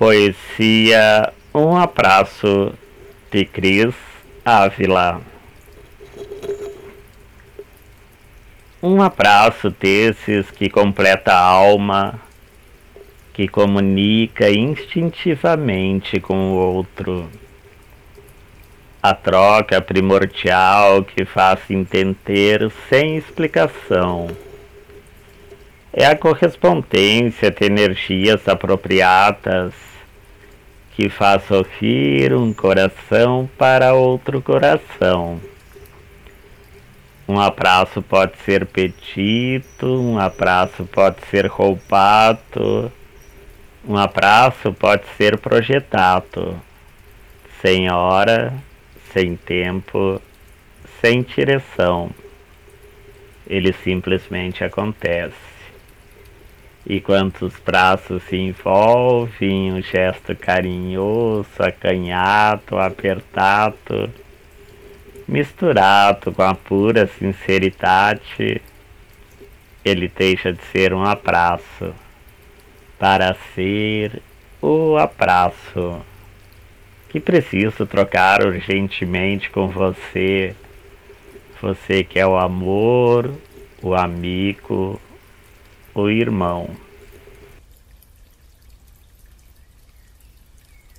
Poesia Um Abraço de Cris Ávila. Um abraço desses que completa a alma, que comunica instintivamente com o outro. A troca primordial que faz entender sem explicação é a correspondência de energias apropriadas que faz sorrir um coração para outro coração. Um abraço pode ser pedido, um abraço pode ser roubado, um abraço pode ser projetado, sem hora, sem tempo, sem direção. Ele simplesmente acontece. E quantos braços se envolvem, um gesto carinhoso, acanhado, apertado, misturado com a pura sinceridade, ele deixa de ser um abraço para ser o abraço que preciso trocar urgentemente com você. Você que é o amor, o amigo, o irmão.